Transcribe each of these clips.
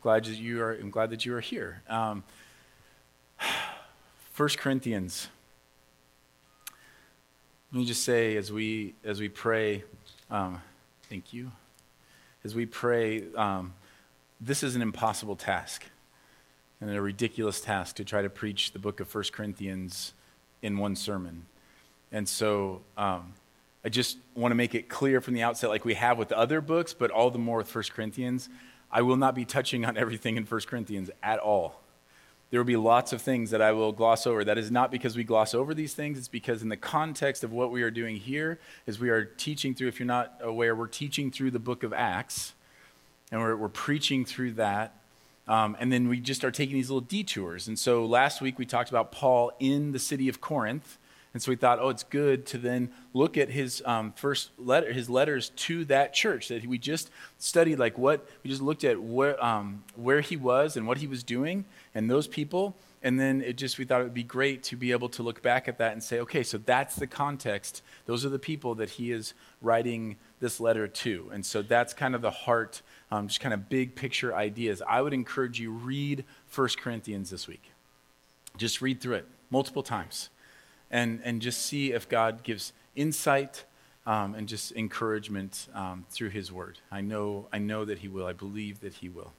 glad that you are, I'm glad that you are here. Um, 1 Corinthians. Let me just say as we, as we pray, um, thank you. As we pray, um, this is an impossible task and a ridiculous task to try to preach the book of 1 Corinthians in one sermon. And so um, I just want to make it clear from the outset, like we have with other books, but all the more with 1 Corinthians, I will not be touching on everything in 1 Corinthians at all. There will be lots of things that I will gloss over. That is not because we gloss over these things, it's because in the context of what we are doing here is we are teaching through, if you're not aware, we're teaching through the book of Acts, and we're, we're preaching through that um, and then we just are taking these little detours. And so last week we talked about Paul in the city of Corinth. And so we thought, oh, it's good to then look at his um, first letter, his letters to that church that we just studied, like what we just looked at where, um, where he was and what he was doing and those people. And then it just, we thought it would be great to be able to look back at that and say, okay, so that's the context. Those are the people that he is writing this letter to. And so that's kind of the heart um, just kind of big picture ideas, I would encourage you read 1 Corinthians this week. Just read through it multiple times and, and just see if God gives insight um, and just encouragement um, through his word. I know, I know that he will. I believe that he will.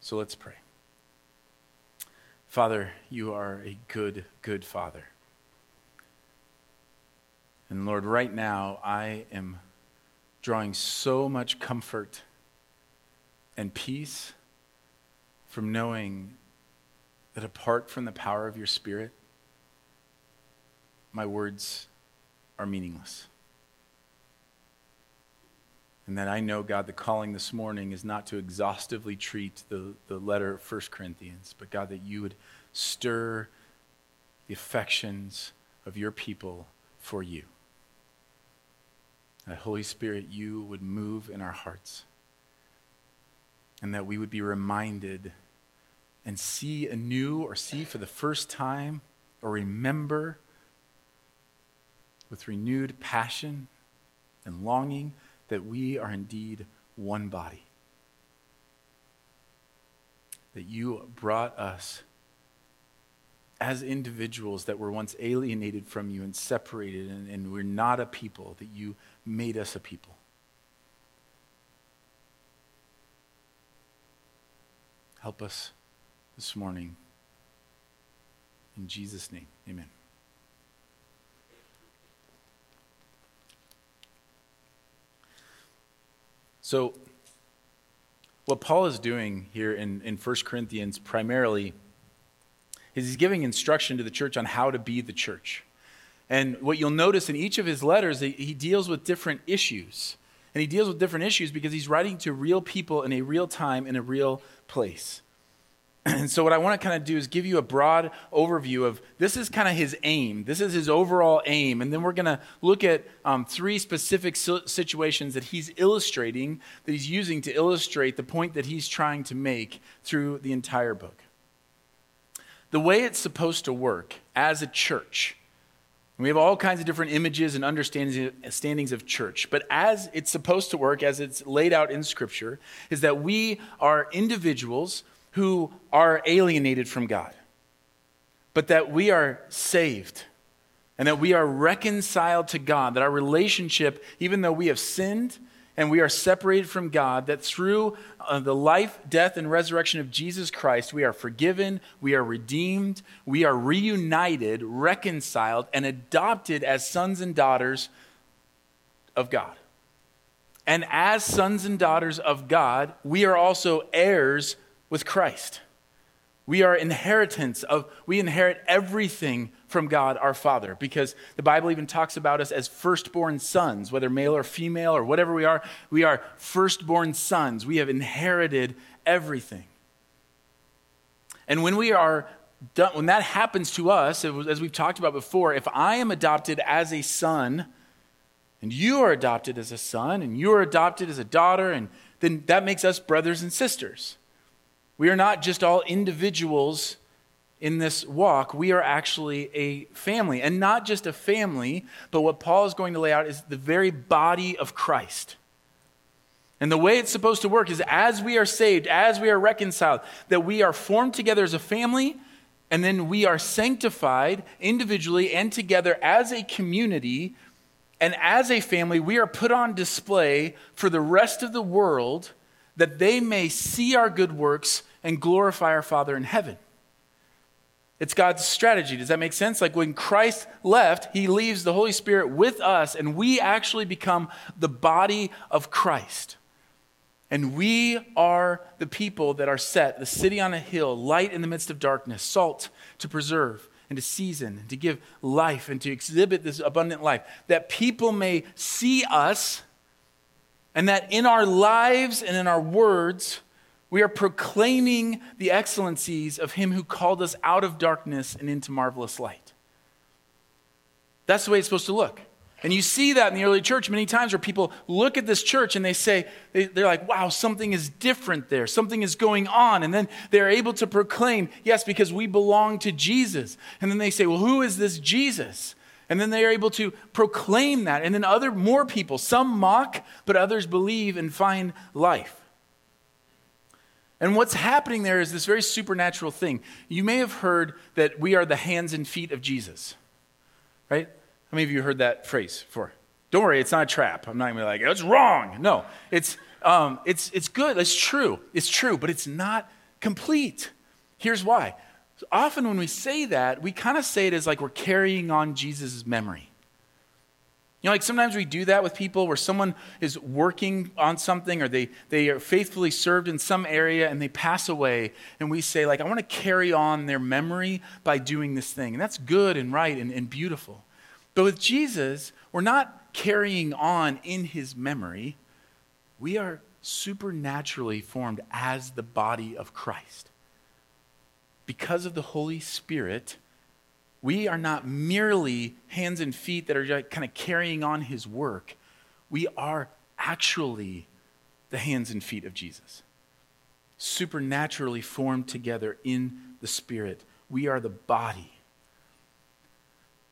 So let's pray. Father, you are a good, good Father. And Lord, right now, I am drawing so much comfort and peace from knowing that apart from the power of your Spirit, my words are meaningless. And that I know, God, the calling this morning is not to exhaustively treat the, the letter of 1 Corinthians, but God, that you would stir the affections of your people for you. That Holy Spirit, you would move in our hearts and that we would be reminded and see anew or see for the first time or remember with renewed passion and longing that we are indeed one body. That you brought us as individuals that were once alienated from you and separated, and, and we're not a people, that you made us a people. Help us this morning. In Jesus' name, amen. So, what Paul is doing here in, in 1 Corinthians primarily is he's giving instruction to the church on how to be the church. And what you'll notice in each of his letters, he deals with different issues. And he deals with different issues because he's writing to real people in a real time, in a real place. And so, what I want to kind of do is give you a broad overview of this is kind of his aim. This is his overall aim. And then we're going to look at um, three specific situations that he's illustrating, that he's using to illustrate the point that he's trying to make through the entire book. The way it's supposed to work as a church, we have all kinds of different images and understandings of church. But as it's supposed to work, as it's laid out in Scripture, is that we are individuals who are alienated from God, but that we are saved and that we are reconciled to God, that our relationship, even though we have sinned and we are separated from God, that through uh, the life, death, and resurrection of Jesus Christ, we are forgiven, we are redeemed, we are reunited, reconciled, and adopted as sons and daughters of God. And as sons and daughters of God, we are also heirs with Christ. We are inheritance of, we inherit everything from God our Father because the Bible even talks about us as firstborn sons, whether male or female or whatever we are. We are firstborn sons. We have inherited everything. And when we are done, when that happens to us, as we've talked about before, if I am adopted as a son, and you are adopted as a son, and you are adopted as a daughter, and then that makes us brothers and sisters. We are not just all individuals in this walk, we are actually a family. And not just a family, but what Paul is going to lay out is the very body of Christ. And the way it's supposed to work is as we are saved, as we are reconciled, that we are formed together as a family, and then we are sanctified individually and together as a community. And as a family, we are put on display for the rest of the world that they may see our good works and glorify our Father in heaven. It's God's strategy. Does that make sense? Like when Christ left, he leaves the Holy Spirit with us, and we actually become the body of Christ. And we are the people that are set, the city on a hill, light in the midst of darkness, salt to preserve and to season, and to give life and to exhibit this abundant life, that people may see us, and that in our lives and in our words, we are proclaiming the excellencies of Him who called us out of darkness and into marvelous light. That's the way it's supposed to look. And you see that in the early church many times where people look at this church and they say, they're like, wow, something is different there. Something is going on. And then they're able to proclaim, yes, because we belong to Jesus. And then they say, well, who is this Jesus? And then they are able to proclaim that. And then other, more people, some mock, but others believe and find life. And what's happening there is this very supernatural thing. You may have heard that we are the hands and feet of Jesus, right? How many of you heard that phrase before? Don't worry, it's not a trap. I'm not to be like, it's wrong. No, it's, um, it's, it's good. It's true. It's true, but it's not complete. Here's why. often when we say that, we kind of say it as like we're carrying on Jesus' memory. You know, like sometimes we do that with people where someone is working on something or they, they are faithfully served in some area and they pass away, and we say, like, I want to carry on their memory by doing this thing. And that's good and right and, and beautiful. But with Jesus, we're not carrying on in his memory, we are supernaturally formed as the body of Christ. Because of the Holy Spirit, we are not merely hands and feet that are kind of carrying on his work. We are actually the hands and feet of Jesus, supernaturally formed together in the Spirit. We are the body.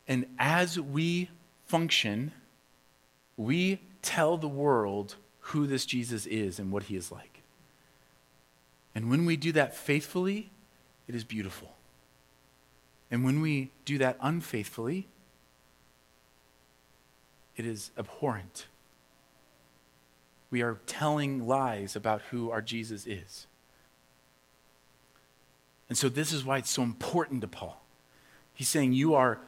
And as we function, we tell the world who this Jesus is and what he is like. And when we do that faithfully, it is beautiful. And when we do that unfaithfully, it is abhorrent. We are telling lies about who our Jesus is. And so this is why it's so important to Paul. He's saying you are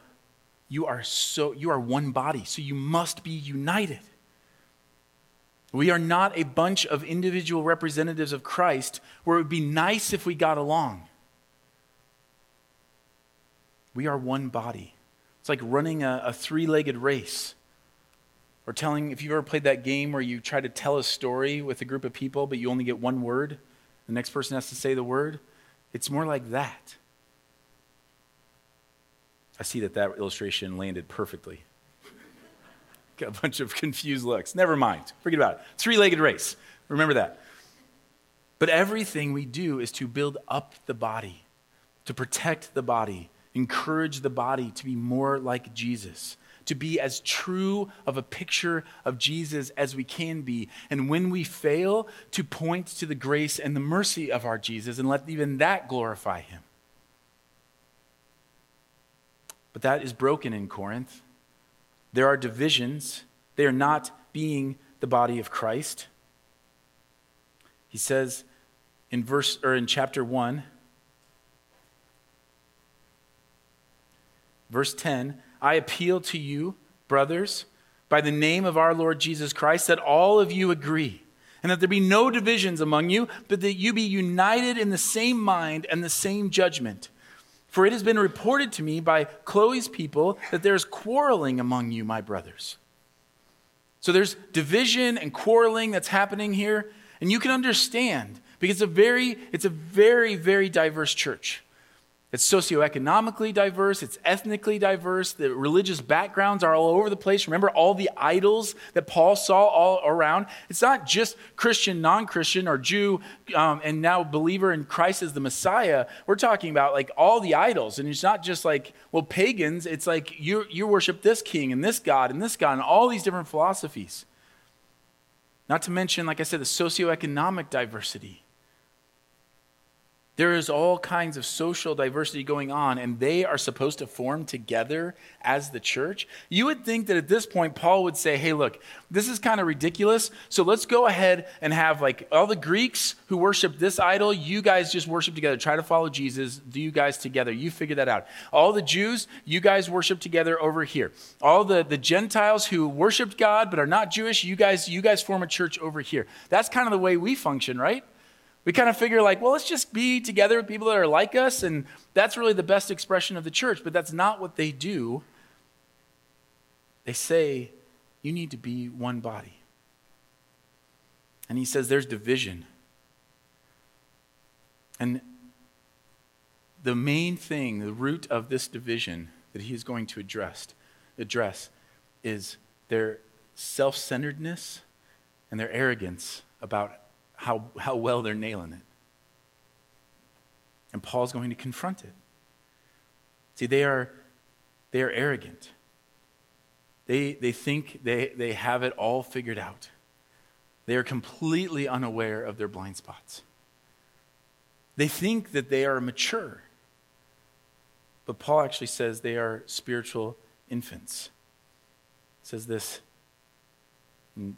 you are so you are one body, so you must be united. We are not a bunch of individual representatives of Christ where it would be nice if we got along. We are one body. It's like running a, a three legged race. Or telling, if you've ever played that game where you try to tell a story with a group of people, but you only get one word, the next person has to say the word, it's more like that. I see that that illustration landed perfectly. Got a bunch of confused looks. Never mind. Forget about it. Three legged race. Remember that. But everything we do is to build up the body, to protect the body, encourage the body to be more like Jesus, to be as true of a picture of Jesus as we can be. And when we fail, to point to the grace and the mercy of our Jesus and let even that glorify him. But that is broken in Corinth. There are divisions, they are not being the body of Christ. He says in verse or in chapter 1 Verse 10 I appeal to you, brothers, by the name of our Lord Jesus Christ, that all of you agree, and that there be no divisions among you, but that you be united in the same mind and the same judgment. For it has been reported to me by Chloe's people that there is quarreling among you, my brothers. So there's division and quarreling that's happening here, and you can understand because it's a very, it's a very, very diverse church. It's socioeconomically diverse, it's ethnically diverse, the religious backgrounds are all over the place. Remember all the idols that Paul saw all around? It's not just Christian, non Christian, or Jew, um, and now believer in Christ as the Messiah. We're talking about like all the idols. And it's not just like, well, pagans, it's like you, you worship this king and this God and this God and all these different philosophies. Not to mention, like I said, the socioeconomic diversity. There is all kinds of social diversity going on, and they are supposed to form together as the church. You would think that at this point, Paul would say, Hey, look, this is kind of ridiculous. So let's go ahead and have like all the Greeks who worship this idol, you guys just worship together. Try to follow Jesus. Do you guys together. You figure that out. All the Jews, you guys worship together over here. All the, the Gentiles who worshiped God but are not Jewish, you guys, you guys form a church over here. That's kind of the way we function, right? We kind of figure, like, well, let's just be together with people that are like us, and that's really the best expression of the church. But that's not what they do. They say, you need to be one body. And he says, there's division. And the main thing, the root of this division that he is going to address, address is their self centeredness and their arrogance about how, how well they're nailing it. And Paul's going to confront it. See, they are, they are arrogant. They, they think they, they have it all figured out. They are completely unaware of their blind spots. They think that they are mature. But Paul actually says they are spiritual infants. Says this in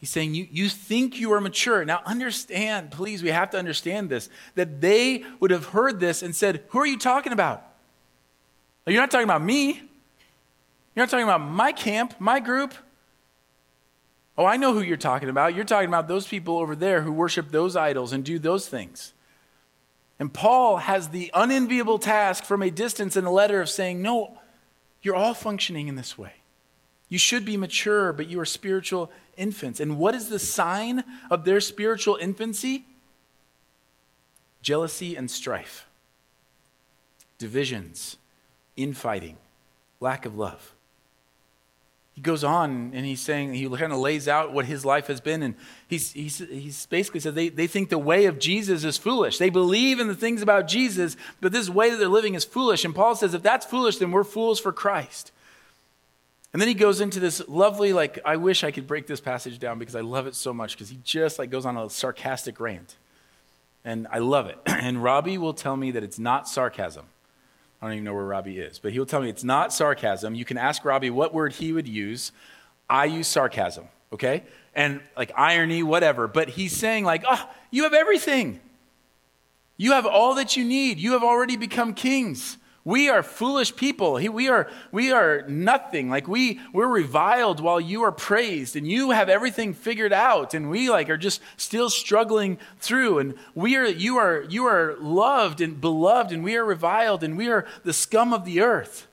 He's saying, you, you think you are mature. Now, understand, please, we have to understand this, that they would have heard this and said, Who are you talking about? You're not talking about me. You're not talking about my camp, my group. Oh, I know who you're talking about. You're talking about those people over there who worship those idols and do those things. And Paul has the unenviable task from a distance in a letter of saying, No, you're all functioning in this way. You should be mature, but you are spiritual infants. And what is the sign of their spiritual infancy? Jealousy and strife, divisions, infighting, lack of love. He goes on and he's saying, he kind of lays out what his life has been. And he's, he's, he's basically said they, they think the way of Jesus is foolish. They believe in the things about Jesus, but this way that they're living is foolish. And Paul says, if that's foolish, then we're fools for Christ. And then he goes into this lovely, like, I wish I could break this passage down because I love it so much because he just like goes on a sarcastic rant. And I love it. And Robbie will tell me that it's not sarcasm. I don't even know where Robbie is, but he'll tell me it's not sarcasm. You can ask Robbie what word he would use. I use sarcasm, okay? And like irony, whatever. But he's saying, like, oh, you have everything. You have all that you need. You have already become kings. We are foolish people. We are, we are nothing. Like we, we're reviled while you are praised and you have everything figured out and we like are just still struggling through and we are, you are, you are loved and beloved and we are reviled and we are the scum of the earth.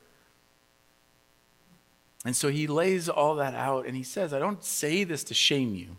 And so he lays all that out and he says, I don't say this to shame you.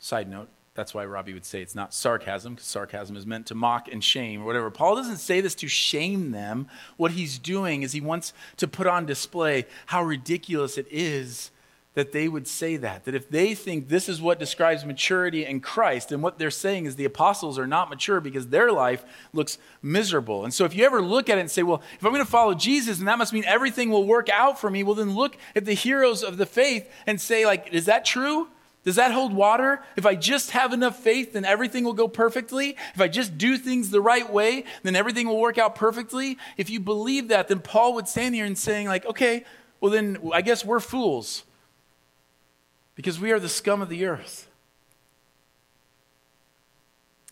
Side note, that's why Robbie would say it's not sarcasm, because sarcasm is meant to mock and shame or whatever. Paul doesn't say this to shame them. What he's doing is he wants to put on display how ridiculous it is that they would say that. That if they think this is what describes maturity in Christ, and what they're saying is the apostles are not mature because their life looks miserable. And so if you ever look at it and say, well, if I'm going to follow Jesus, and that must mean everything will work out for me, well, then look at the heroes of the faith and say, like, is that true? Does that hold water? If I just have enough faith, then everything will go perfectly. If I just do things the right way, then everything will work out perfectly. If you believe that, then Paul would stand here and saying, like, okay, well then I guess we're fools. Because we are the scum of the earth.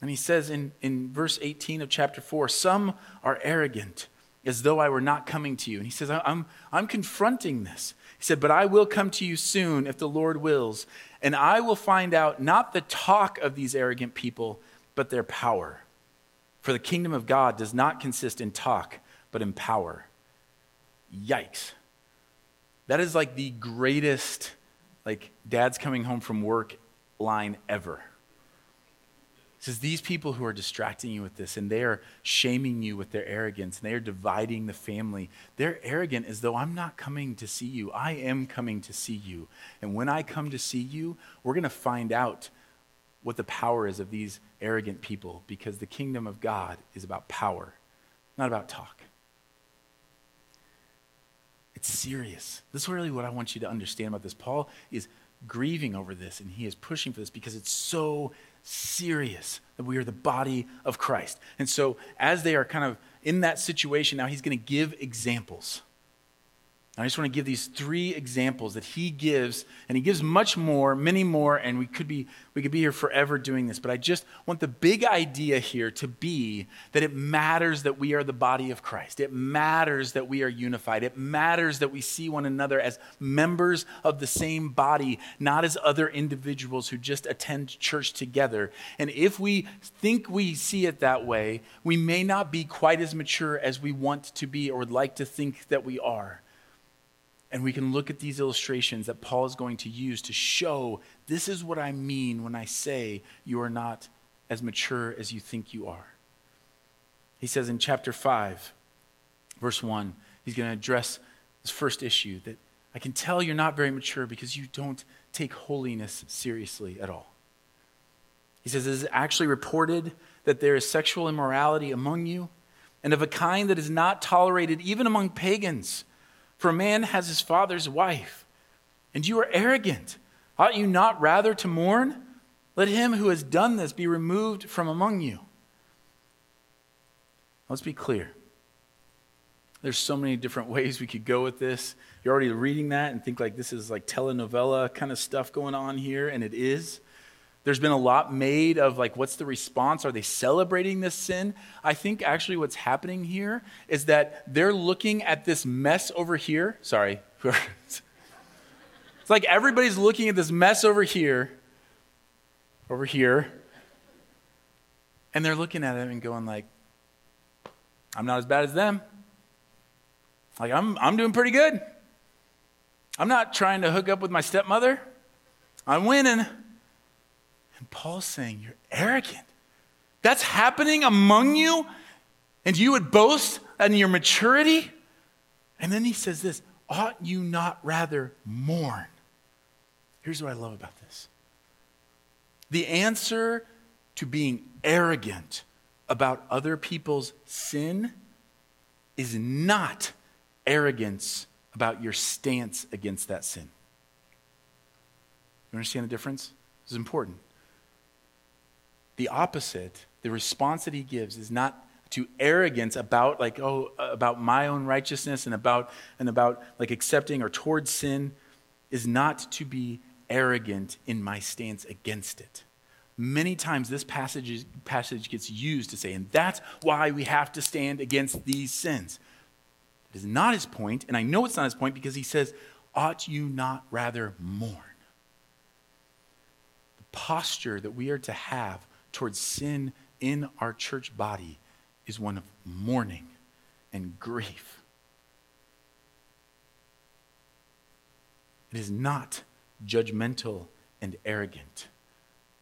And he says in, in verse 18 of chapter 4 some are arrogant, as though I were not coming to you. And he says, I'm, I'm confronting this. He said, But I will come to you soon if the Lord wills, and I will find out not the talk of these arrogant people, but their power. For the kingdom of God does not consist in talk, but in power. Yikes. That is like the greatest, like, dad's coming home from work line ever. Says, These people who are distracting you with this and they are shaming you with their arrogance and they are dividing the family, they're arrogant as though I'm not coming to see you. I am coming to see you. And when I come to see you, we're going to find out what the power is of these arrogant people because the kingdom of God is about power, not about talk. It's serious. This is really what I want you to understand about this. Paul is grieving over this and he is pushing for this because it's so serious that we are the body of Christ. And so, as they are kind of in that situation, now he's going to give examples. I just want to give these three examples that he gives, and he gives much more, many more, and we could be we could be here forever doing this. But I just want the big idea here to be that it matters that we are the body of Christ. It matters that we are unified. It matters that we see one another as members of the same body, not as other individuals who just attend church together. And if we think we see it that way, we may not be quite as mature as we want to be or would like to think that we are. And we can look at these illustrations that Paul is going to use to show this is what I mean when I say you are not as mature as you think you are. He says in chapter 5, verse 1, he's going to address this first issue that I can tell you're not very mature because you don't take holiness seriously at all. He says, It is actually reported that there is sexual immorality among you, and of a kind that is not tolerated even among pagans. For a man has his father's wife, and you are arrogant. Ought you not rather to mourn? Let him who has done this be removed from among you. Let's be clear. There's so many different ways we could go with this. You're already reading that and think like this is like telenovela kind of stuff going on here, and it is. There's been a lot made of like, what's the response? Are they celebrating this sin? I think actually what's happening here is that they're looking at this mess over here. Sorry. it's like everybody's looking at this mess over here, over here, and they're looking at it and going like, I'm not as bad as them. Like, I'm, I'm doing pretty good. I'm not trying to hook up with my stepmother. I'm winning. And Paul's saying, You're arrogant. That's happening among you, and you would boast in your maturity? And then he says this Ought you not rather mourn? Here's what I love about this the answer to being arrogant about other people's sin is not arrogance about your stance against that sin. You understand the difference? This is important. The opposite, the response that he gives is not to arrogance about like oh about my own righteousness and about and about like accepting or towards sin is not to be arrogant in my stance against it. Many times this passage, passage gets used to say, and that's why we have to stand against these sins. It is not his point, and I know it's not his point because he says, Ought you not rather mourn? The posture that we are to have towards sin in our church body is one of mourning and grief. It is not judgmental and arrogant,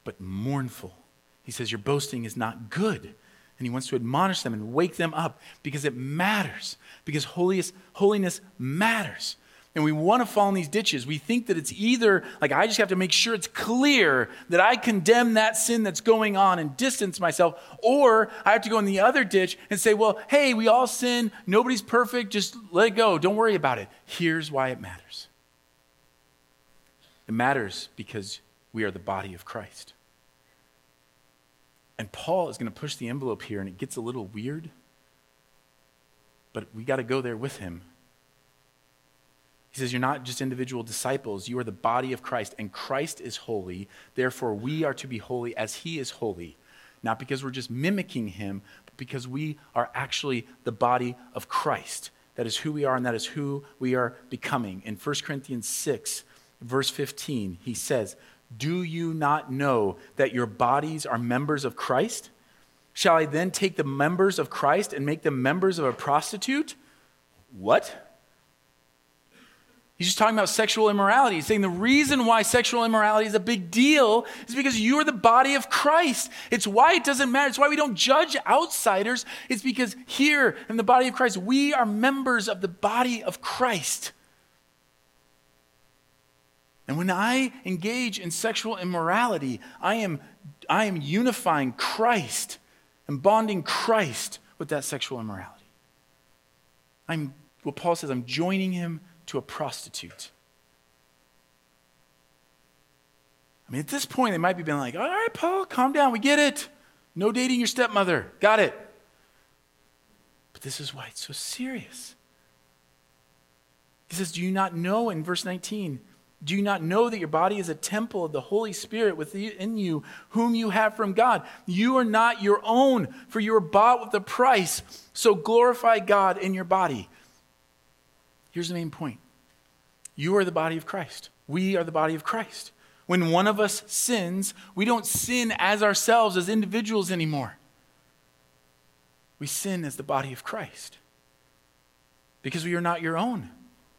but mournful. He says, Your boasting is not good. And he wants to admonish them and wake them up because it matters, because holiness, holiness matters and we want to fall in these ditches, we think that it's either like I just have to make sure it's clear that I condemn that sin that's going on and distance myself, or I have to go in the other ditch and say, well, hey, we all sin. Nobody's perfect. Just let it go. Don't worry about it. Here's why it matters it matters because we are the body of Christ. And Paul is going to push the envelope here, and it gets a little weird, but we got to go there with him he says, You're not just individual disciples, you are the body of Christ, and Christ is holy. Therefore, we are to be holy as he is holy. Not because we're just mimicking him, but because we are actually the body of Christ. That is who we are, and that is who we are becoming. In 1 Corinthians 6, verse 15, he says, Do you not know that your bodies are members of Christ? Shall I then take the members of Christ and make them members of a prostitute? What? He's just talking about sexual immorality. He's saying the reason why sexual immorality is a big deal is because you are the body of Christ. It's why it doesn't matter. It's why we don't judge outsiders. It's because here in the body of Christ, we are members of the body of Christ. And when I engage in sexual immorality, I am, I am unifying Christ and bonding Christ with that sexual immorality. I'm, what Paul says, I'm joining him to a prostitute. I mean, at this point, they might be being like, all right, Paul, calm down. We get it. No dating your stepmother. Got it. But this is why it's so serious. He says, Do you not know in verse 19? Do you not know that your body is a temple of the Holy Spirit within you, whom you have from God? You are not your own, for you were bought with a price. So glorify God in your body. Here's the main point you are the body of Christ. We are the body of Christ. When one of us sins, we don't sin as ourselves, as individuals anymore. We sin as the body of Christ. Because we are not your own.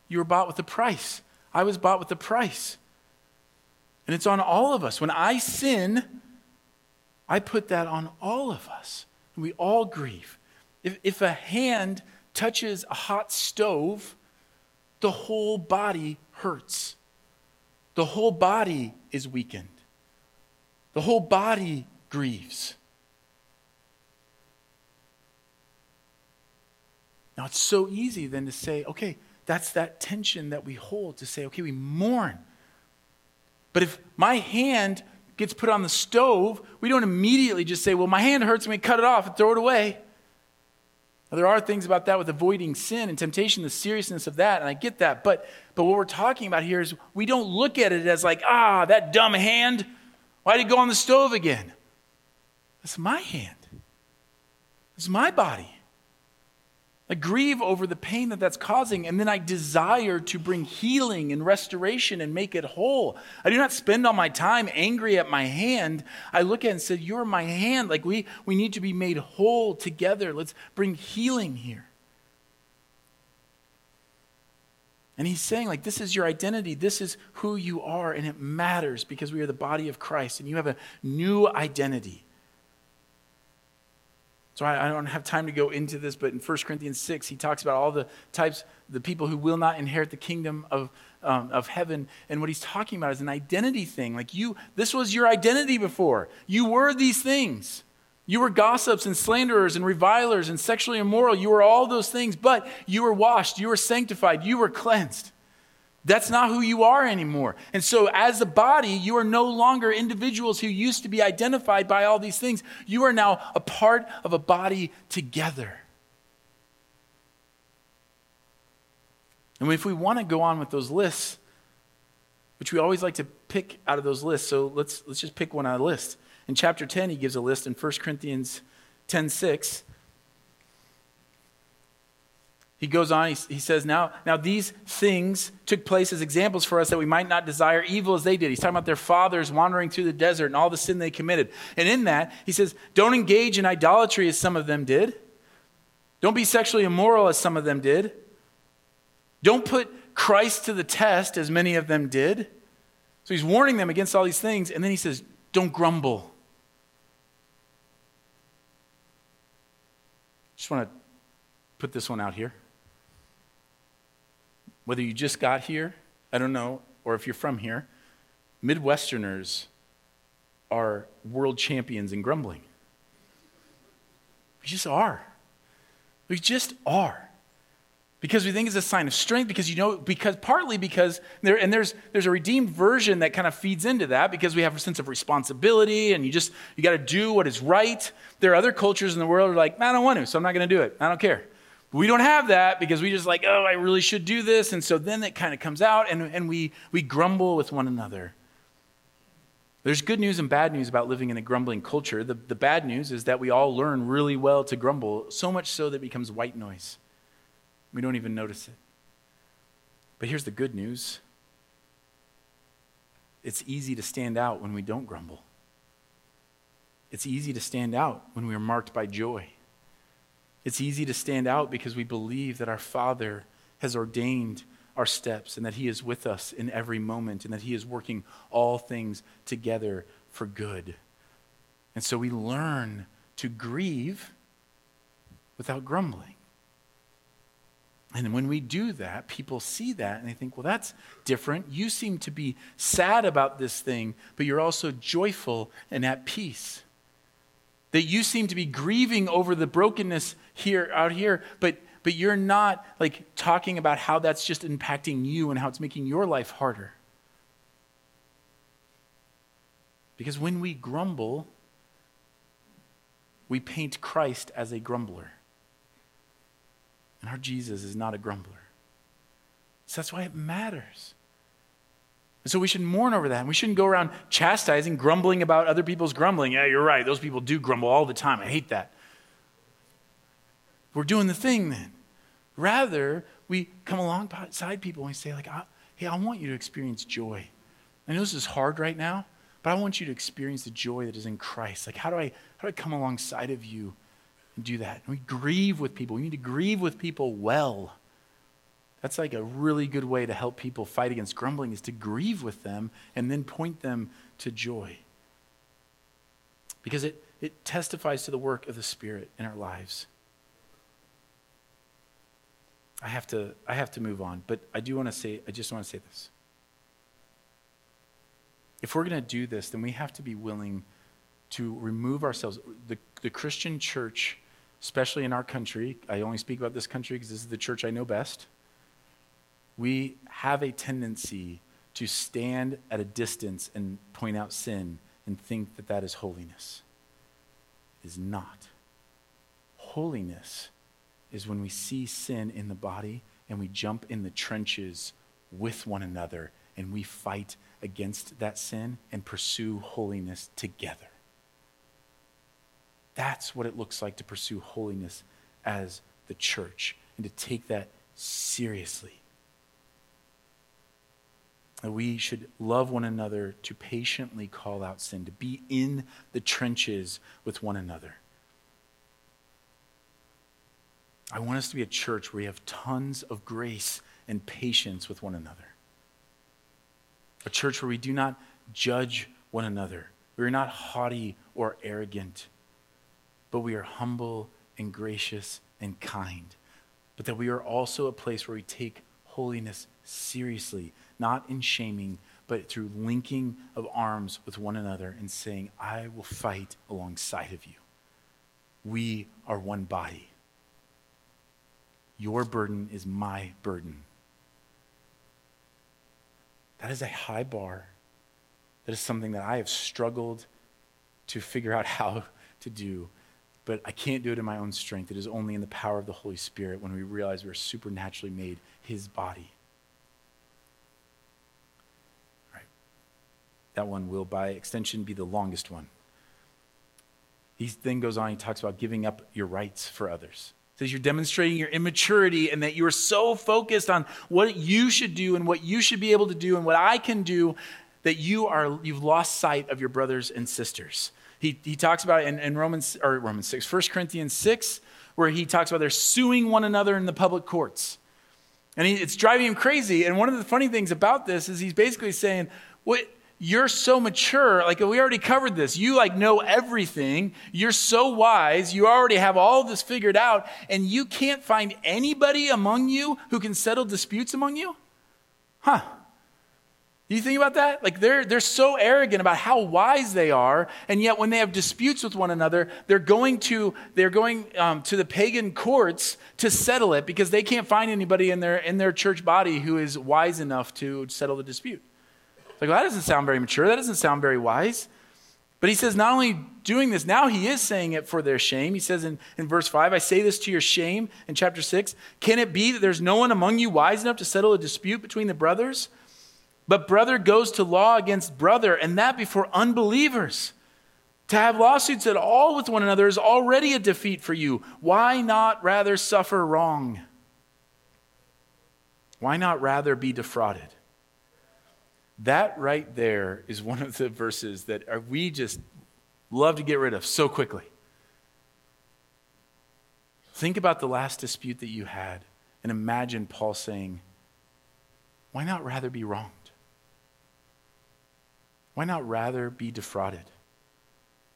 You were bought with a price. I was bought with a price. And it's on all of us. When I sin, I put that on all of us. We all grieve. If, if a hand touches a hot stove, the whole body hurts. The whole body is weakened. The whole body grieves. Now, it's so easy then to say, okay, that's that tension that we hold to say, okay, we mourn. But if my hand gets put on the stove, we don't immediately just say, well, my hand hurts and we cut it off and throw it away. Now, there are things about that with avoiding sin and temptation, the seriousness of that, and I get that. But, but what we're talking about here is we don't look at it as like, ah, that dumb hand, why did it go on the stove again? That's my hand. It's my body. I grieve over the pain that that's causing, and then I desire to bring healing and restoration and make it whole. I do not spend all my time angry at my hand. I look at it and say, You're my hand. Like we, we need to be made whole together. Let's bring healing here. And he's saying, like, this is your identity. This is who you are, and it matters because we are the body of Christ, and you have a new identity. So I, I, don't have time to go into this, but in 1 Corinthians 6, he talks about all the types, the people who will not inherit the kingdom of, um, of heaven. And what he's talking about is an identity thing. Like you, this was your identity before. You were these things. You were gossips and slanderers and revilers and sexually immoral. You were all those things, but you were washed, you were sanctified, you were cleansed. That's not who you are anymore. And so, as a body, you are no longer individuals who used to be identified by all these things. You are now a part of a body together. And if we want to go on with those lists, which we always like to pick out of those lists, so let's, let's just pick one out of the list. In chapter 10, he gives a list in 1 Corinthians 10 6. He goes on, he, he, says, now, now these things took place as examples for us that we might not desire evil as they did. He's talking about their fathers wandering through the desert and all the sin they committed. And in that, he says, don't engage in idolatry as some of them did. Don't be sexually immoral as some of them did. Don't put Christ to the test as many of them did. So he's warning them against all these things. And then he says, don't grumble. Just want to put this one out here. Whether you just got here, I don't know, or if you're from here, Midwesterners are world champions in grumbling. We just are. We just are. Because we think it's a sign of strength, because you know, because partly because there and there's there's a redeemed version that kind of feeds into that because we have a sense of responsibility and you just you got to do what is right. There are other cultures in the world are like, I don't want to, so I'm not to do it. I don't care. We don't have that because we just like, oh, I really should do this. And so then it kind of comes out and, and we, we grumble with one another. There's good news and bad news about living in a grumbling culture. The, the bad news is that we all learn really well to grumble, so much so that it becomes white noise. We don't even notice it. But here's the good news it's easy to stand out when we don't grumble. It's easy to stand out when we are marked by joy. It's easy to stand out because we believe that our Father has ordained our steps and that He is with us in every moment and that He is working all things together for good. And so we learn to grieve without grumbling. And when we do that, people see that and they think, well, that's different. You seem to be sad about this thing, but you're also joyful and at peace. That you seem to be grieving over the brokenness here out here, but but you're not like talking about how that's just impacting you and how it's making your life harder. Because when we grumble, we paint Christ as a grumbler. And our Jesus is not a grumbler. So that's why it matters. And so we should mourn over that. We shouldn't go around chastising, grumbling about other people's grumbling. Yeah, you're right. Those people do grumble all the time. I hate that. We're doing the thing then. Rather, we come alongside people and we say, like, hey, I want you to experience joy. I know this is hard right now, but I want you to experience the joy that is in Christ. Like, how do I, how do I come alongside of you and do that? And we grieve with people. We need to grieve with people well. That's like a really good way to help people fight against grumbling is to grieve with them and then point them to joy. Because it, it testifies to the work of the Spirit in our lives. I have to, I have to move on, but I do want to say, I just want to say this. If we're going to do this, then we have to be willing to remove ourselves. The, the Christian church, especially in our country, I only speak about this country because this is the church I know best. We have a tendency to stand at a distance and point out sin and think that that is holiness. It is not. Holiness is when we see sin in the body and we jump in the trenches with one another and we fight against that sin and pursue holiness together. That's what it looks like to pursue holiness as the church and to take that seriously. And we should love one another to patiently call out sin, to be in the trenches with one another. I want us to be a church where we have tons of grace and patience with one another. A church where we do not judge one another. We are not haughty or arrogant, but we are humble and gracious and kind. But that we are also a place where we take holiness seriously, not in shaming, but through linking of arms with one another and saying, I will fight alongside of you. We are one body. Your burden is my burden. That is a high bar. That is something that I have struggled to figure out how to do. But I can't do it in my own strength. It is only in the power of the Holy Spirit when we realize we're supernaturally made his body. All right. That one will, by extension, be the longest one. He then goes on, he talks about giving up your rights for others says you're demonstrating your immaturity and that you are so focused on what you should do and what you should be able to do and what I can do that you are you've lost sight of your brothers and sisters. He, he talks about in, in Romans or Romans 6, 1 Corinthians 6, where he talks about they're suing one another in the public courts. And he, it's driving him crazy. And one of the funny things about this is he's basically saying, what you're so mature like we already covered this. You like know everything. You're so wise. You already have all this figured out and you can't find anybody among you who can settle disputes among you? Huh. Do you think about that? Like they're they're so arrogant about how wise they are and yet when they have disputes with one another they're going to they're going um, to the pagan courts to settle it because they can't find anybody in their in their church body who is wise enough to settle the dispute like, well, that doesn't sound very mature. That doesn't sound very wise. But he says, not only doing this, now he is saying it for their shame. He says in, in verse 5, I say this to your shame in chapter 6. Can it be that there's no one among you wise enough to settle a dispute between the brothers? But brother goes to law against brother, and that before unbelievers. To have lawsuits at all with one another is already a defeat for you. Why not rather suffer wrong? Why not rather be defrauded? That right there is one of the verses that we just love to get rid of so quickly. Think about the last dispute that you had and imagine Paul saying, why not rather be wronged? Why not rather be defrauded?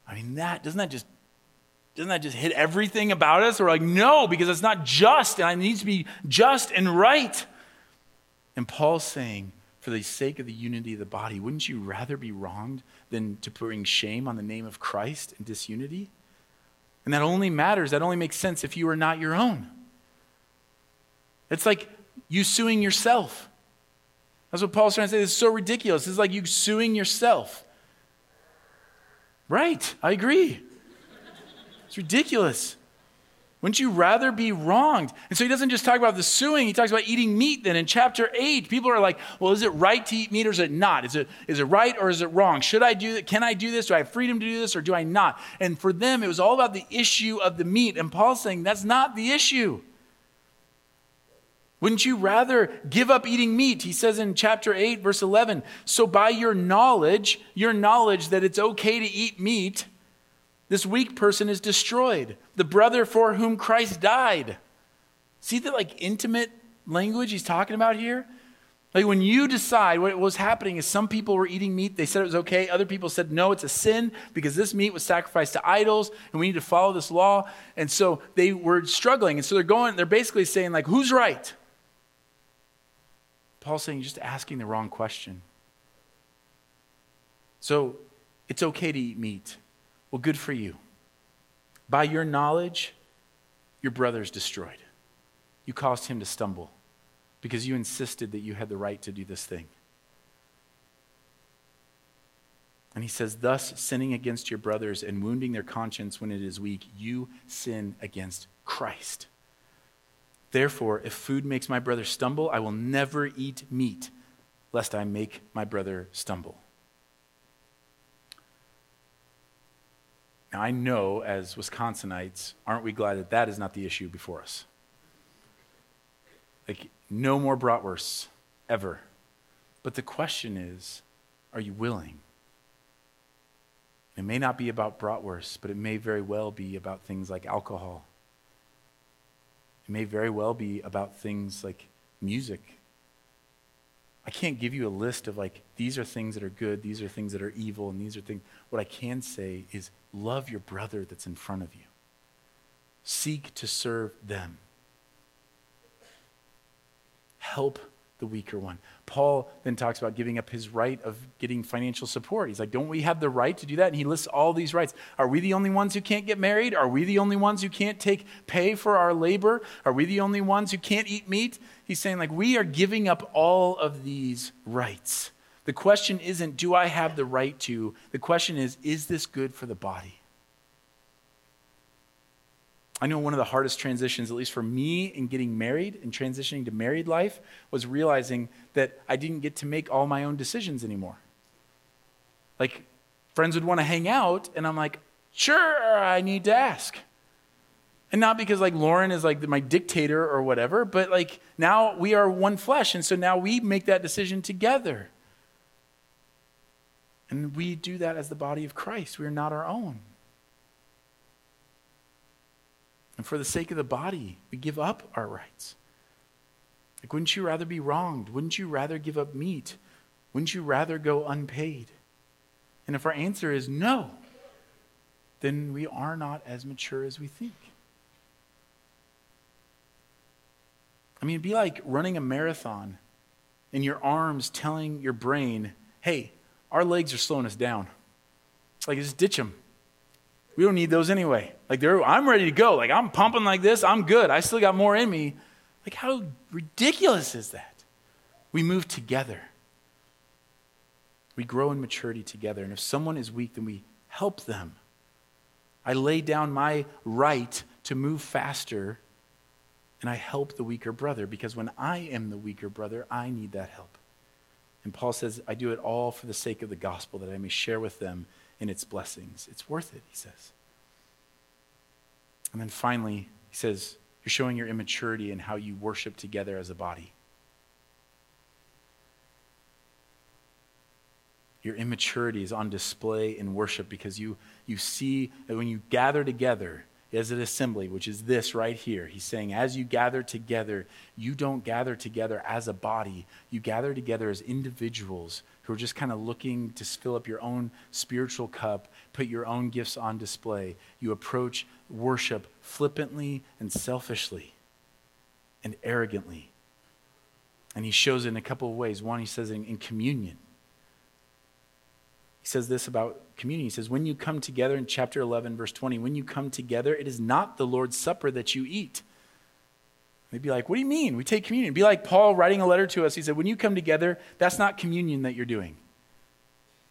I mean, that doesn't that just doesn't that just hit everything about us? We're like, no, because it's not just, and it needs to be just and right. And Paul's saying, for the sake of the unity of the body, wouldn't you rather be wronged than to bring shame on the name of Christ and disunity? And that only matters, that only makes sense if you are not your own. It's like you suing yourself. That's what Paul's trying to say. This is so ridiculous. It's like you suing yourself. Right, I agree. It's ridiculous. Wouldn't you rather be wronged? And so he doesn't just talk about the suing, he talks about eating meat then. In chapter 8, people are like, well, is it right to eat meat or is it not? Is it, is it right or is it wrong? Should I do that? Can I do this? Do I have freedom to do this or do I not? And for them, it was all about the issue of the meat. And Paul's saying that's not the issue. Wouldn't you rather give up eating meat? He says in chapter 8, verse 11, so by your knowledge, your knowledge that it's okay to eat meat, this weak person is destroyed, the brother for whom Christ died. See the like intimate language he's talking about here? Like when you decide what was happening is some people were eating meat, they said it was okay. Other people said no, it's a sin because this meat was sacrificed to idols and we need to follow this law. And so they were struggling. And so they're going, they're basically saying, like, who's right? Paul's saying you're just asking the wrong question. So it's okay to eat meat. Well, good for you. By your knowledge, your brother is destroyed. You caused him to stumble because you insisted that you had the right to do this thing. And he says, Thus, sinning against your brothers and wounding their conscience when it is weak, you sin against Christ. Therefore, if food makes my brother stumble, I will never eat meat, lest I make my brother stumble. Now, I know as Wisconsinites, aren't we glad that that is not the issue before us? Like, no more bratwursts, ever. But the question is, are you willing? It may not be about bratwursts, but it may very well be about things like alcohol. It may very well be about things like music. I can't give you a list of like, these are things that are good, these are things that are evil, and these are things. What I can say is love your brother that's in front of you, seek to serve them, help the weaker one. Paul then talks about giving up his right of getting financial support. He's like, Don't we have the right to do that? And he lists all these rights. Are we the only ones who can't get married? Are we the only ones who can't take pay for our labor? Are we the only ones who can't eat meat? He's saying, like, we are giving up all of these rights. The question isn't, do I have the right to? The question is, is this good for the body? I know one of the hardest transitions, at least for me in getting married and transitioning to married life, was realizing that I didn't get to make all my own decisions anymore. Like, friends would want to hang out, and I'm like, sure, I need to ask. And not because like Lauren is like my dictator or whatever, but like now we are one flesh, and so now we make that decision together. And we do that as the body of Christ. We are not our own. And for the sake of the body, we give up our rights. Like, wouldn't you rather be wronged? Wouldn't you rather give up meat? Wouldn't you rather go unpaid? And if our answer is no, then we are not as mature as we think. I mean, it'd be like running a marathon and your arms telling your brain, hey, our legs are slowing us down. Like, just ditch them. We don't need those anyway. Like, I'm ready to go. Like, I'm pumping like this. I'm good. I still got more in me. Like, how ridiculous is that? We move together. We grow in maturity together. And if someone is weak, then we help them. I lay down my right to move faster and I help the weaker brother because when I am the weaker brother, I need that help. And Paul says, I do it all for the sake of the gospel that I may share with them in its blessings. It's worth it, he says. And then finally, he says, You're showing your immaturity in how you worship together as a body. Your immaturity is on display in worship because you, you see that when you gather together, as an assembly, which is this right here. He's saying, as you gather together, you don't gather together as a body. You gather together as individuals who are just kind of looking to fill up your own spiritual cup, put your own gifts on display. You approach worship flippantly and selfishly and arrogantly. And he shows it in a couple of ways. One, he says in, in communion. He says this about communion. He says, When you come together in chapter 11, verse 20, when you come together, it is not the Lord's Supper that you eat. They'd be like, What do you mean? We take communion. Be like Paul writing a letter to us. He said, When you come together, that's not communion that you're doing.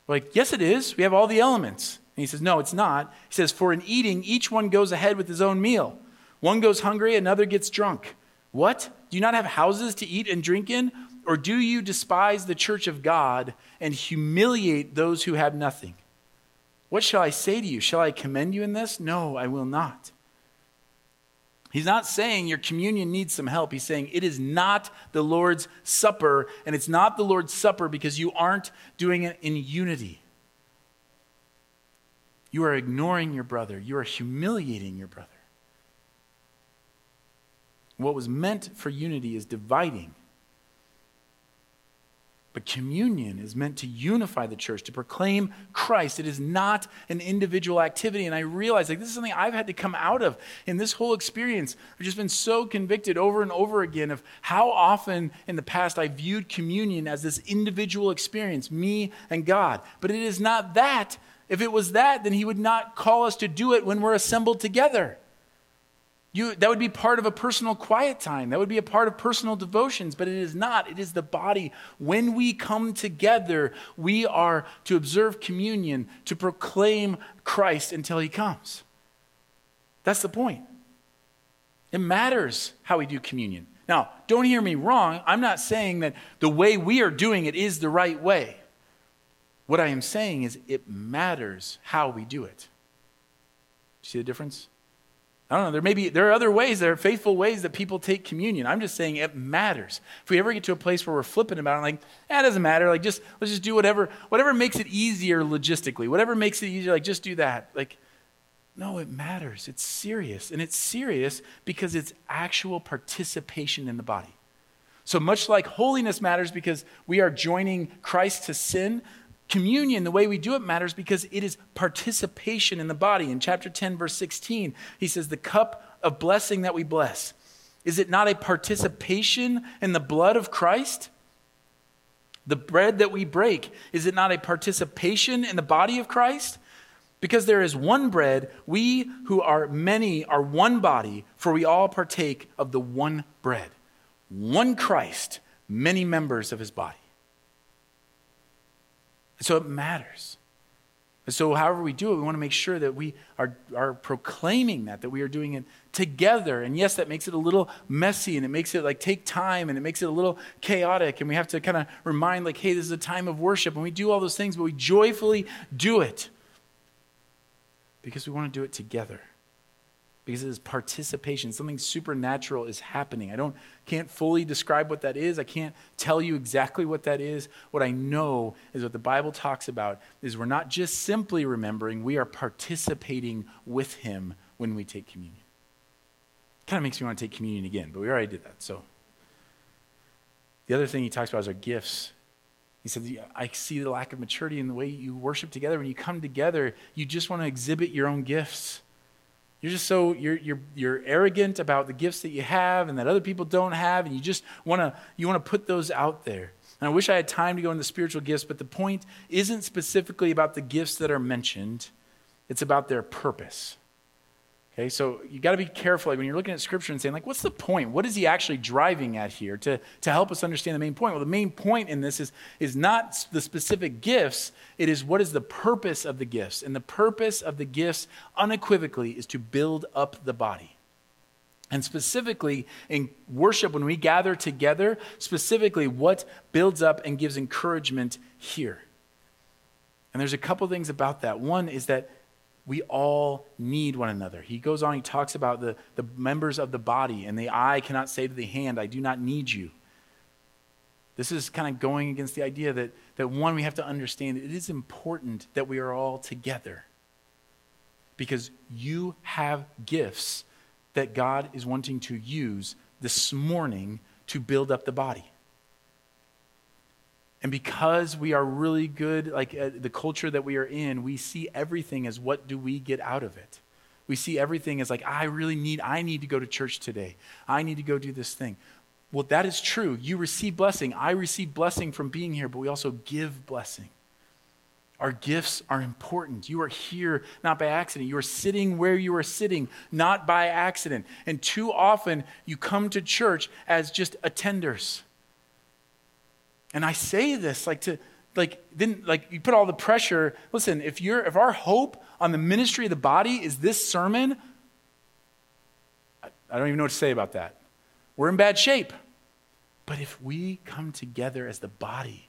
We're like, Yes, it is. We have all the elements. And he says, No, it's not. He says, For in eating, each one goes ahead with his own meal. One goes hungry, another gets drunk. What? Do you not have houses to eat and drink in? Or do you despise the church of God and humiliate those who have nothing? What shall I say to you? Shall I commend you in this? No, I will not. He's not saying your communion needs some help. He's saying it is not the Lord's Supper, and it's not the Lord's Supper because you aren't doing it in unity. You are ignoring your brother, you are humiliating your brother. What was meant for unity is dividing. But communion is meant to unify the church, to proclaim Christ. It is not an individual activity. And I realize like this is something I've had to come out of in this whole experience. I've just been so convicted over and over again of how often in the past I viewed communion as this individual experience, me and God. But it is not that. If it was that, then he would not call us to do it when we're assembled together. You, that would be part of a personal quiet time. That would be a part of personal devotions, but it is not. It is the body. When we come together, we are to observe communion, to proclaim Christ until he comes. That's the point. It matters how we do communion. Now, don't hear me wrong. I'm not saying that the way we are doing it is the right way. What I am saying is it matters how we do it. See the difference? I don't know. There may be there are other ways. There are faithful ways that people take communion. I'm just saying it matters. If we ever get to a place where we're flipping about it, like, eh, doesn't matter. Like, just let's just do whatever whatever makes it easier logistically. Whatever makes it easier, like just do that. Like, no, it matters. It's serious, and it's serious because it's actual participation in the body. So much like holiness matters because we are joining Christ to sin, Communion, the way we do it matters because it is participation in the body. In chapter 10, verse 16, he says, The cup of blessing that we bless, is it not a participation in the blood of Christ? The bread that we break, is it not a participation in the body of Christ? Because there is one bread, we who are many are one body, for we all partake of the one bread. One Christ, many members of his body. And so it matters. And so, however we do it, we want to make sure that we are, are proclaiming that, that we are doing it together. And yes, that makes it a little messy and it makes it like take time and it makes it a little chaotic. And we have to kind of remind, like, hey, this is a time of worship. And we do all those things, but we joyfully do it because we want to do it together because it is participation. Something supernatural is happening. I don't can't fully describe what that is. I can't tell you exactly what that is. What I know is what the Bible talks about is we're not just simply remembering, we are participating with him when we take communion. Kind of makes me want to take communion again, but we already did that. So the other thing he talks about is our gifts. He said, I see the lack of maturity in the way you worship together. When you come together, you just want to exhibit your own gifts. You're just so you're you're you're arrogant about the gifts that you have and that other people don't have, and you just want to you want to put those out there. And I wish I had time to go into spiritual gifts, but the point isn't specifically about the gifts that are mentioned. It's about their purpose. Okay, so you got to be careful like, when you're looking at scripture and saying, like, what's the point? What is he actually driving at here to, to help us understand the main point? Well, the main point in this is, is not the specific gifts, it is what is the purpose of the gifts. And the purpose of the gifts, unequivocally, is to build up the body. And specifically in worship, when we gather together, specifically what builds up and gives encouragement here. And there's a couple things about that. One is that we all need one another. He goes on, he talks about the, the members of the body, and the eye cannot say to the hand, I do not need you. This is kind of going against the idea that, that one, we have to understand it is important that we are all together. because you have gifts that God is wanting to use this morning to build up the body. And because we are really good, like uh, the culture that we are in, we see everything as what do we get out of it? We see everything as like, I really need, I need to go to church today. I need to go do this thing. Well, that is true. You receive blessing. I receive blessing from being here, but we also give blessing. Our gifts are important. You are here not by accident. You are sitting where you are sitting, not by accident. And too often you come to church as just attenders. And I say this like to like then like you put all the pressure. Listen, if you're if our hope on the ministry of the body is this sermon, I, I don't even know what to say about that. We're in bad shape. But if we come together as the body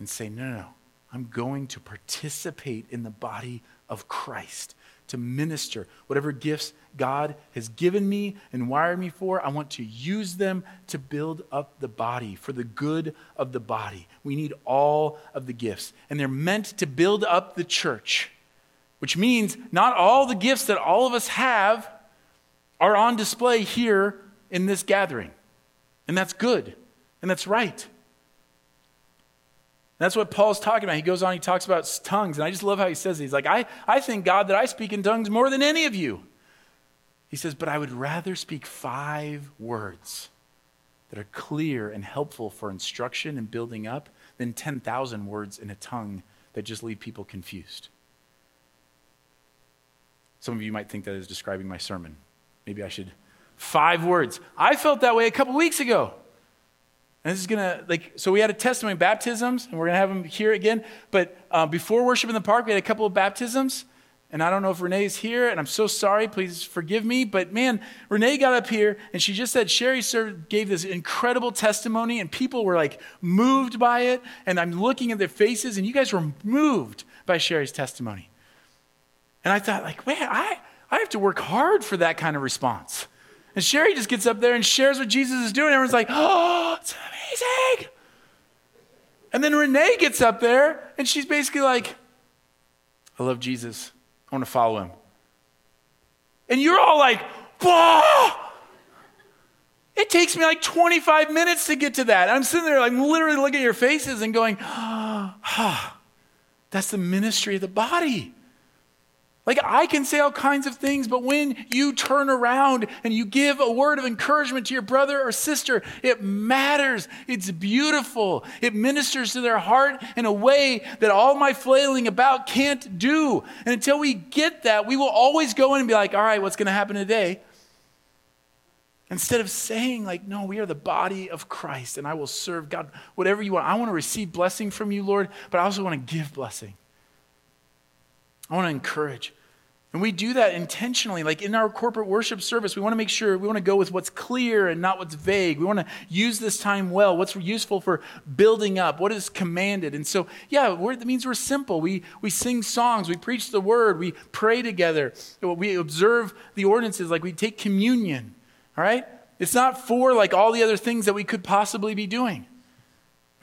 and say, no, no, no, I'm going to participate in the body of Christ to minister whatever gifts God has given me and wired me for. I want to use them to build up the body for the good of the body. We need all of the gifts, and they're meant to build up the church, which means not all the gifts that all of us have are on display here in this gathering. And that's good, and that's right. That's what Paul's talking about. He goes on, he talks about tongues, and I just love how he says it. He's like, I, I thank God that I speak in tongues more than any of you. He says, But I would rather speak five words that are clear and helpful for instruction and building up than 10,000 words in a tongue that just leave people confused. Some of you might think that is describing my sermon. Maybe I should. Five words. I felt that way a couple weeks ago. And this is going to, like, so we had a testimony baptisms, and we're going to have them here again. But uh, before worship in the park, we had a couple of baptisms. And I don't know if Renee's here, and I'm so sorry. Please forgive me. But man, Renee got up here, and she just said Sherry gave this incredible testimony, and people were like moved by it. And I'm looking at their faces, and you guys were moved by Sherry's testimony. And I thought, like, man, I, I have to work hard for that kind of response. And Sherry just gets up there and shares what Jesus is doing. Everyone's like, oh, it's amazing. And then Renee gets up there and she's basically like, I love Jesus. I want to follow him. And you're all like, whoa! It takes me like 25 minutes to get to that. I'm sitting there, like, literally looking at your faces and going, ah, that's the ministry of the body. Like, I can say all kinds of things, but when you turn around and you give a word of encouragement to your brother or sister, it matters. It's beautiful. It ministers to their heart in a way that all my flailing about can't do. And until we get that, we will always go in and be like, all right, what's going to happen today? Instead of saying, like, no, we are the body of Christ and I will serve God, whatever you want. I want to receive blessing from you, Lord, but I also want to give blessing. I want to encourage. And we do that intentionally. Like in our corporate worship service, we want to make sure we want to go with what's clear and not what's vague. We want to use this time well. What's useful for building up? What is commanded? And so, yeah, that means we're simple. We, we sing songs, we preach the word, we pray together, we observe the ordinances, like we take communion. All right? It's not for like all the other things that we could possibly be doing.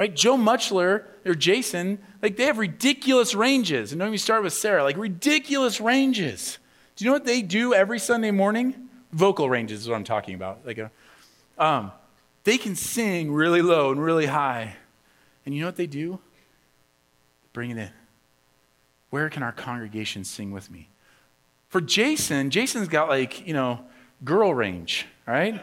Right? Joe Muchler or Jason, like they have ridiculous ranges. And don't even start with Sarah, like ridiculous ranges. Do you know what they do every Sunday morning? Vocal ranges is what I'm talking about. Like, a, uh, um, they can sing really low and really high. And you know what they do? Bring it in. Where can our congregation sing with me? For Jason, Jason's got like, you know, girl range, right?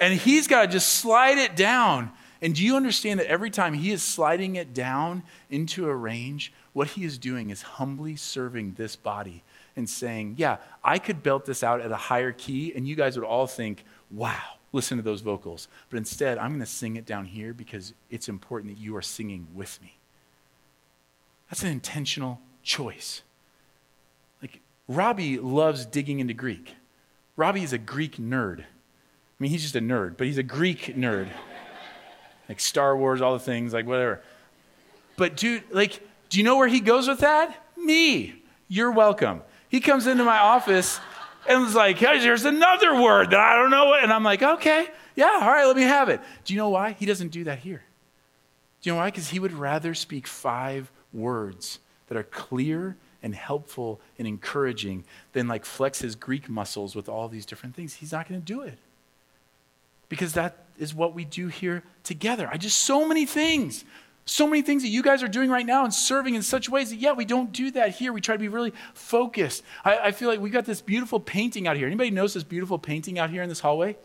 and he's got to just slide it down and do you understand that every time he is sliding it down into a range, what he is doing is humbly serving this body and saying, Yeah, I could belt this out at a higher key, and you guys would all think, Wow, listen to those vocals. But instead, I'm going to sing it down here because it's important that you are singing with me. That's an intentional choice. Like, Robbie loves digging into Greek. Robbie is a Greek nerd. I mean, he's just a nerd, but he's a Greek nerd like Star Wars, all the things, like whatever. But dude, like, do you know where he goes with that? Me. You're welcome. He comes into my office and was like, hey, there's another word that I don't know. And I'm like, okay, yeah, all right, let me have it. Do you know why? He doesn't do that here. Do you know why? Because he would rather speak five words that are clear and helpful and encouraging than like flex his Greek muscles with all these different things. He's not going to do it. Because that is what we do here together. I just, so many things. So many things that you guys are doing right now and serving in such ways that, yeah, we don't do that here. We try to be really focused. I, I feel like we got this beautiful painting out here. Anybody knows this beautiful painting out here in this hallway?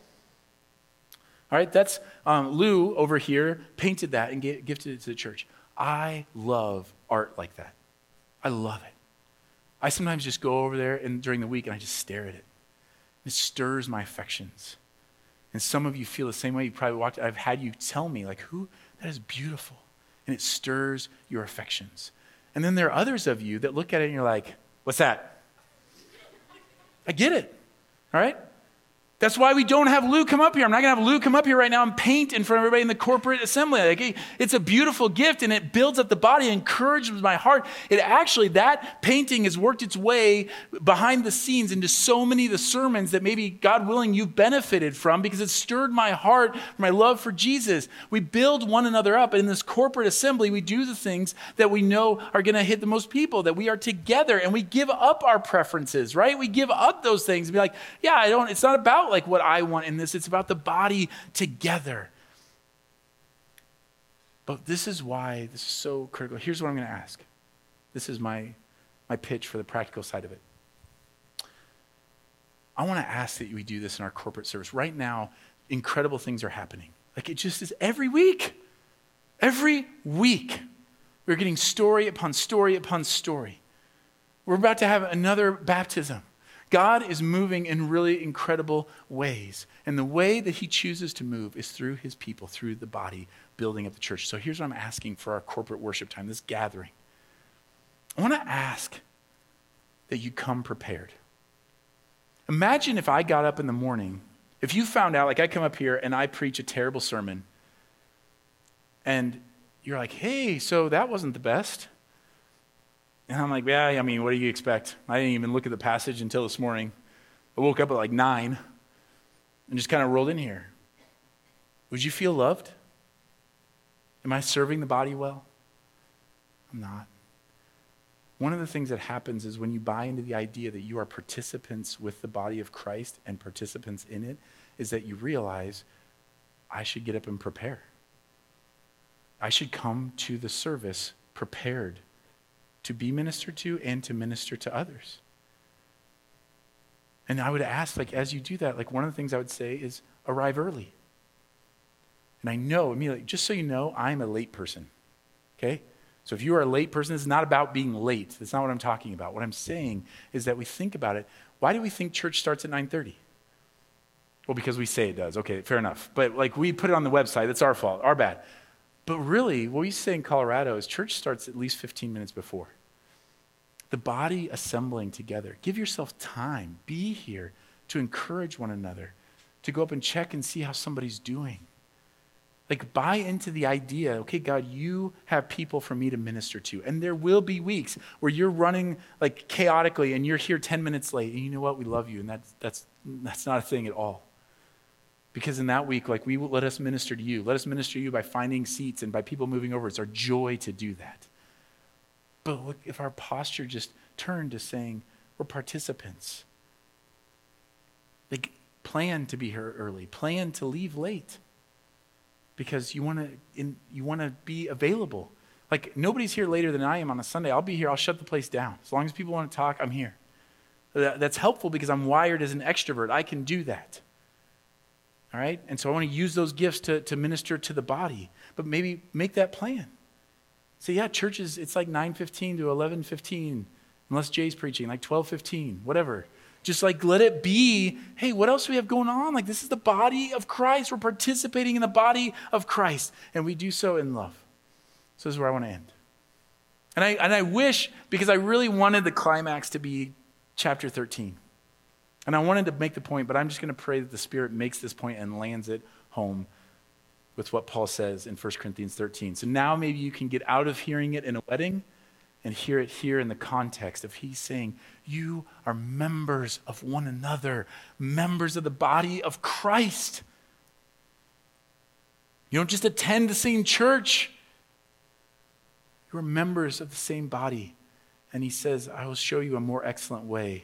All right, that's um, Lou over here painted that and gifted it to the church. I love art like that. I love it. I sometimes just go over there and during the week and I just stare at it. It stirs my affections. And some of you feel the same way. You probably walked. I've had you tell me, like, who? That is beautiful. And it stirs your affections. And then there are others of you that look at it and you're like, what's that? I get it. All right? That's why we don't have Lou come up here. I'm not going to have Lou come up here right now and paint in front of everybody in the corporate assembly. Like, it's a beautiful gift and it builds up the body, encourages my heart. It actually, that painting has worked its way behind the scenes into so many of the sermons that maybe, God willing, you've benefited from because it stirred my heart, my love for Jesus. We build one another up. And in this corporate assembly, we do the things that we know are going to hit the most people, that we are together and we give up our preferences, right? We give up those things and be like, yeah, I don't, it's not about like what I want in this. It's about the body together. But this is why this is so critical. Here's what I'm going to ask. This is my, my pitch for the practical side of it. I want to ask that we do this in our corporate service. Right now, incredible things are happening. Like it just is every week. Every week, we're getting story upon story upon story. We're about to have another baptism. God is moving in really incredible ways. And the way that he chooses to move is through his people, through the body building of the church. So here's what I'm asking for our corporate worship time, this gathering. I want to ask that you come prepared. Imagine if I got up in the morning, if you found out, like I come up here and I preach a terrible sermon, and you're like, hey, so that wasn't the best. And I'm like, yeah, I mean, what do you expect? I didn't even look at the passage until this morning. I woke up at like nine and just kind of rolled in here. Would you feel loved? Am I serving the body well? I'm not. One of the things that happens is when you buy into the idea that you are participants with the body of Christ and participants in it, is that you realize I should get up and prepare. I should come to the service prepared to be ministered to and to minister to others. And I would ask, like, as you do that, like, one of the things I would say is arrive early. And I know immediately, just so you know, I'm a late person. Okay? So if you are a late person, it's not about being late. That's not what I'm talking about. What I'm saying is that we think about it. Why do we think church starts at 9:30? Well, because we say it does. Okay, fair enough. But like we put it on the website, that's our fault, our bad. But really, what we say in Colorado is church starts at least 15 minutes before. The body assembling together. Give yourself time. Be here to encourage one another, to go up and check and see how somebody's doing. Like, buy into the idea, okay, God, you have people for me to minister to. And there will be weeks where you're running like chaotically and you're here 10 minutes late. And you know what? We love you. And that's, that's, that's not a thing at all. Because in that week, like we let us minister to you. Let us minister to you by finding seats and by people moving over. It's our joy to do that. But look, if our posture just turned to saying, we're participants. Like, plan to be here early, plan to leave late. Because you want to you want to be available. Like nobody's here later than I am on a Sunday. I'll be here. I'll shut the place down. As long as people want to talk, I'm here. That's helpful because I'm wired as an extrovert. I can do that. All right? And so I want to use those gifts to, to minister to the body. But maybe make that plan. Say, yeah, churches, it's like 9.15 to 11.15, unless Jay's preaching, like 12.15, whatever. Just like let it be, hey, what else do we have going on? Like this is the body of Christ. We're participating in the body of Christ. And we do so in love. So this is where I want to end. And I, and I wish, because I really wanted the climax to be chapter 13. And I wanted to make the point, but I'm just going to pray that the Spirit makes this point and lands it home with what Paul says in 1 Corinthians 13. So now maybe you can get out of hearing it in a wedding and hear it here in the context of he's saying, You are members of one another, members of the body of Christ. You don't just attend the same church, you are members of the same body. And he says, I will show you a more excellent way.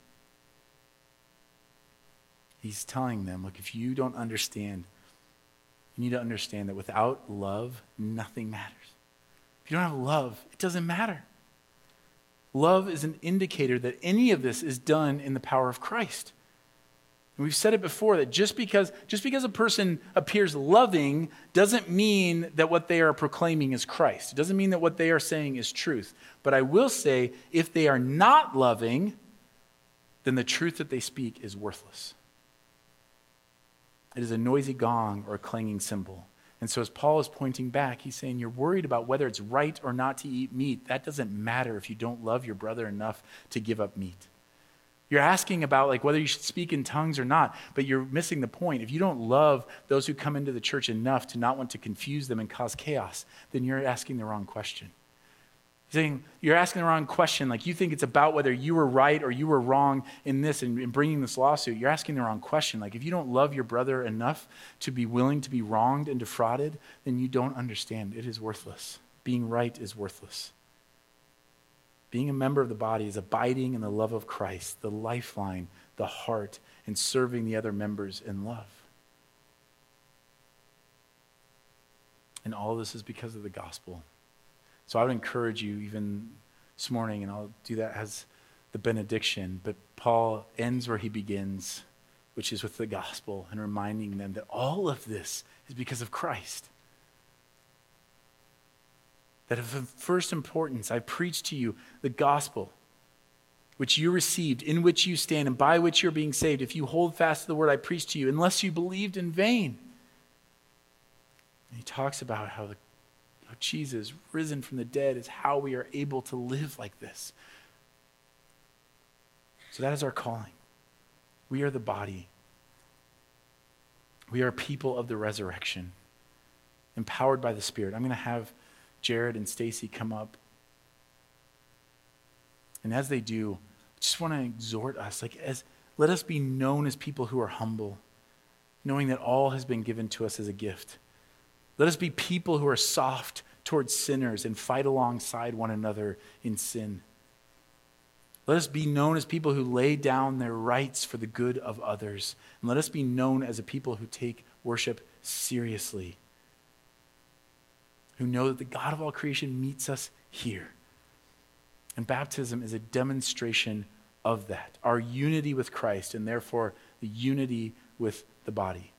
He's telling them, look, if you don't understand, you need to understand that without love, nothing matters. If you don't have love, it doesn't matter. Love is an indicator that any of this is done in the power of Christ. And we've said it before that just because, just because a person appears loving doesn't mean that what they are proclaiming is Christ. It doesn't mean that what they are saying is truth. But I will say, if they are not loving, then the truth that they speak is worthless. It is a noisy gong or a clanging cymbal. And so, as Paul is pointing back, he's saying, You're worried about whether it's right or not to eat meat. That doesn't matter if you don't love your brother enough to give up meat. You're asking about like whether you should speak in tongues or not, but you're missing the point. If you don't love those who come into the church enough to not want to confuse them and cause chaos, then you're asking the wrong question saying you're asking the wrong question. Like you think it's about whether you were right or you were wrong in this and in, in bringing this lawsuit. You're asking the wrong question. Like if you don't love your brother enough to be willing to be wronged and defrauded, then you don't understand. It is worthless. Being right is worthless. Being a member of the body is abiding in the love of Christ, the lifeline, the heart, and serving the other members in love. And all this is because of the gospel. So I would encourage you, even this morning, and I'll do that as the benediction, but Paul ends where he begins, which is with the gospel and reminding them that all of this is because of Christ. That of first importance, I preach to you the gospel which you received, in which you stand, and by which you're being saved, if you hold fast to the word I preached to you, unless you believed in vain. And he talks about how the Jesus, risen from the dead, is how we are able to live like this. So that is our calling. We are the body. We are people of the resurrection, empowered by the Spirit. I'm going to have Jared and Stacy come up. And as they do, I just want to exhort us, like as let us be known as people who are humble, knowing that all has been given to us as a gift. Let us be people who are soft towards sinners and fight alongside one another in sin. Let us be known as people who lay down their rights for the good of others. And let us be known as a people who take worship seriously, who know that the God of all creation meets us here. And baptism is a demonstration of that our unity with Christ, and therefore the unity with the body.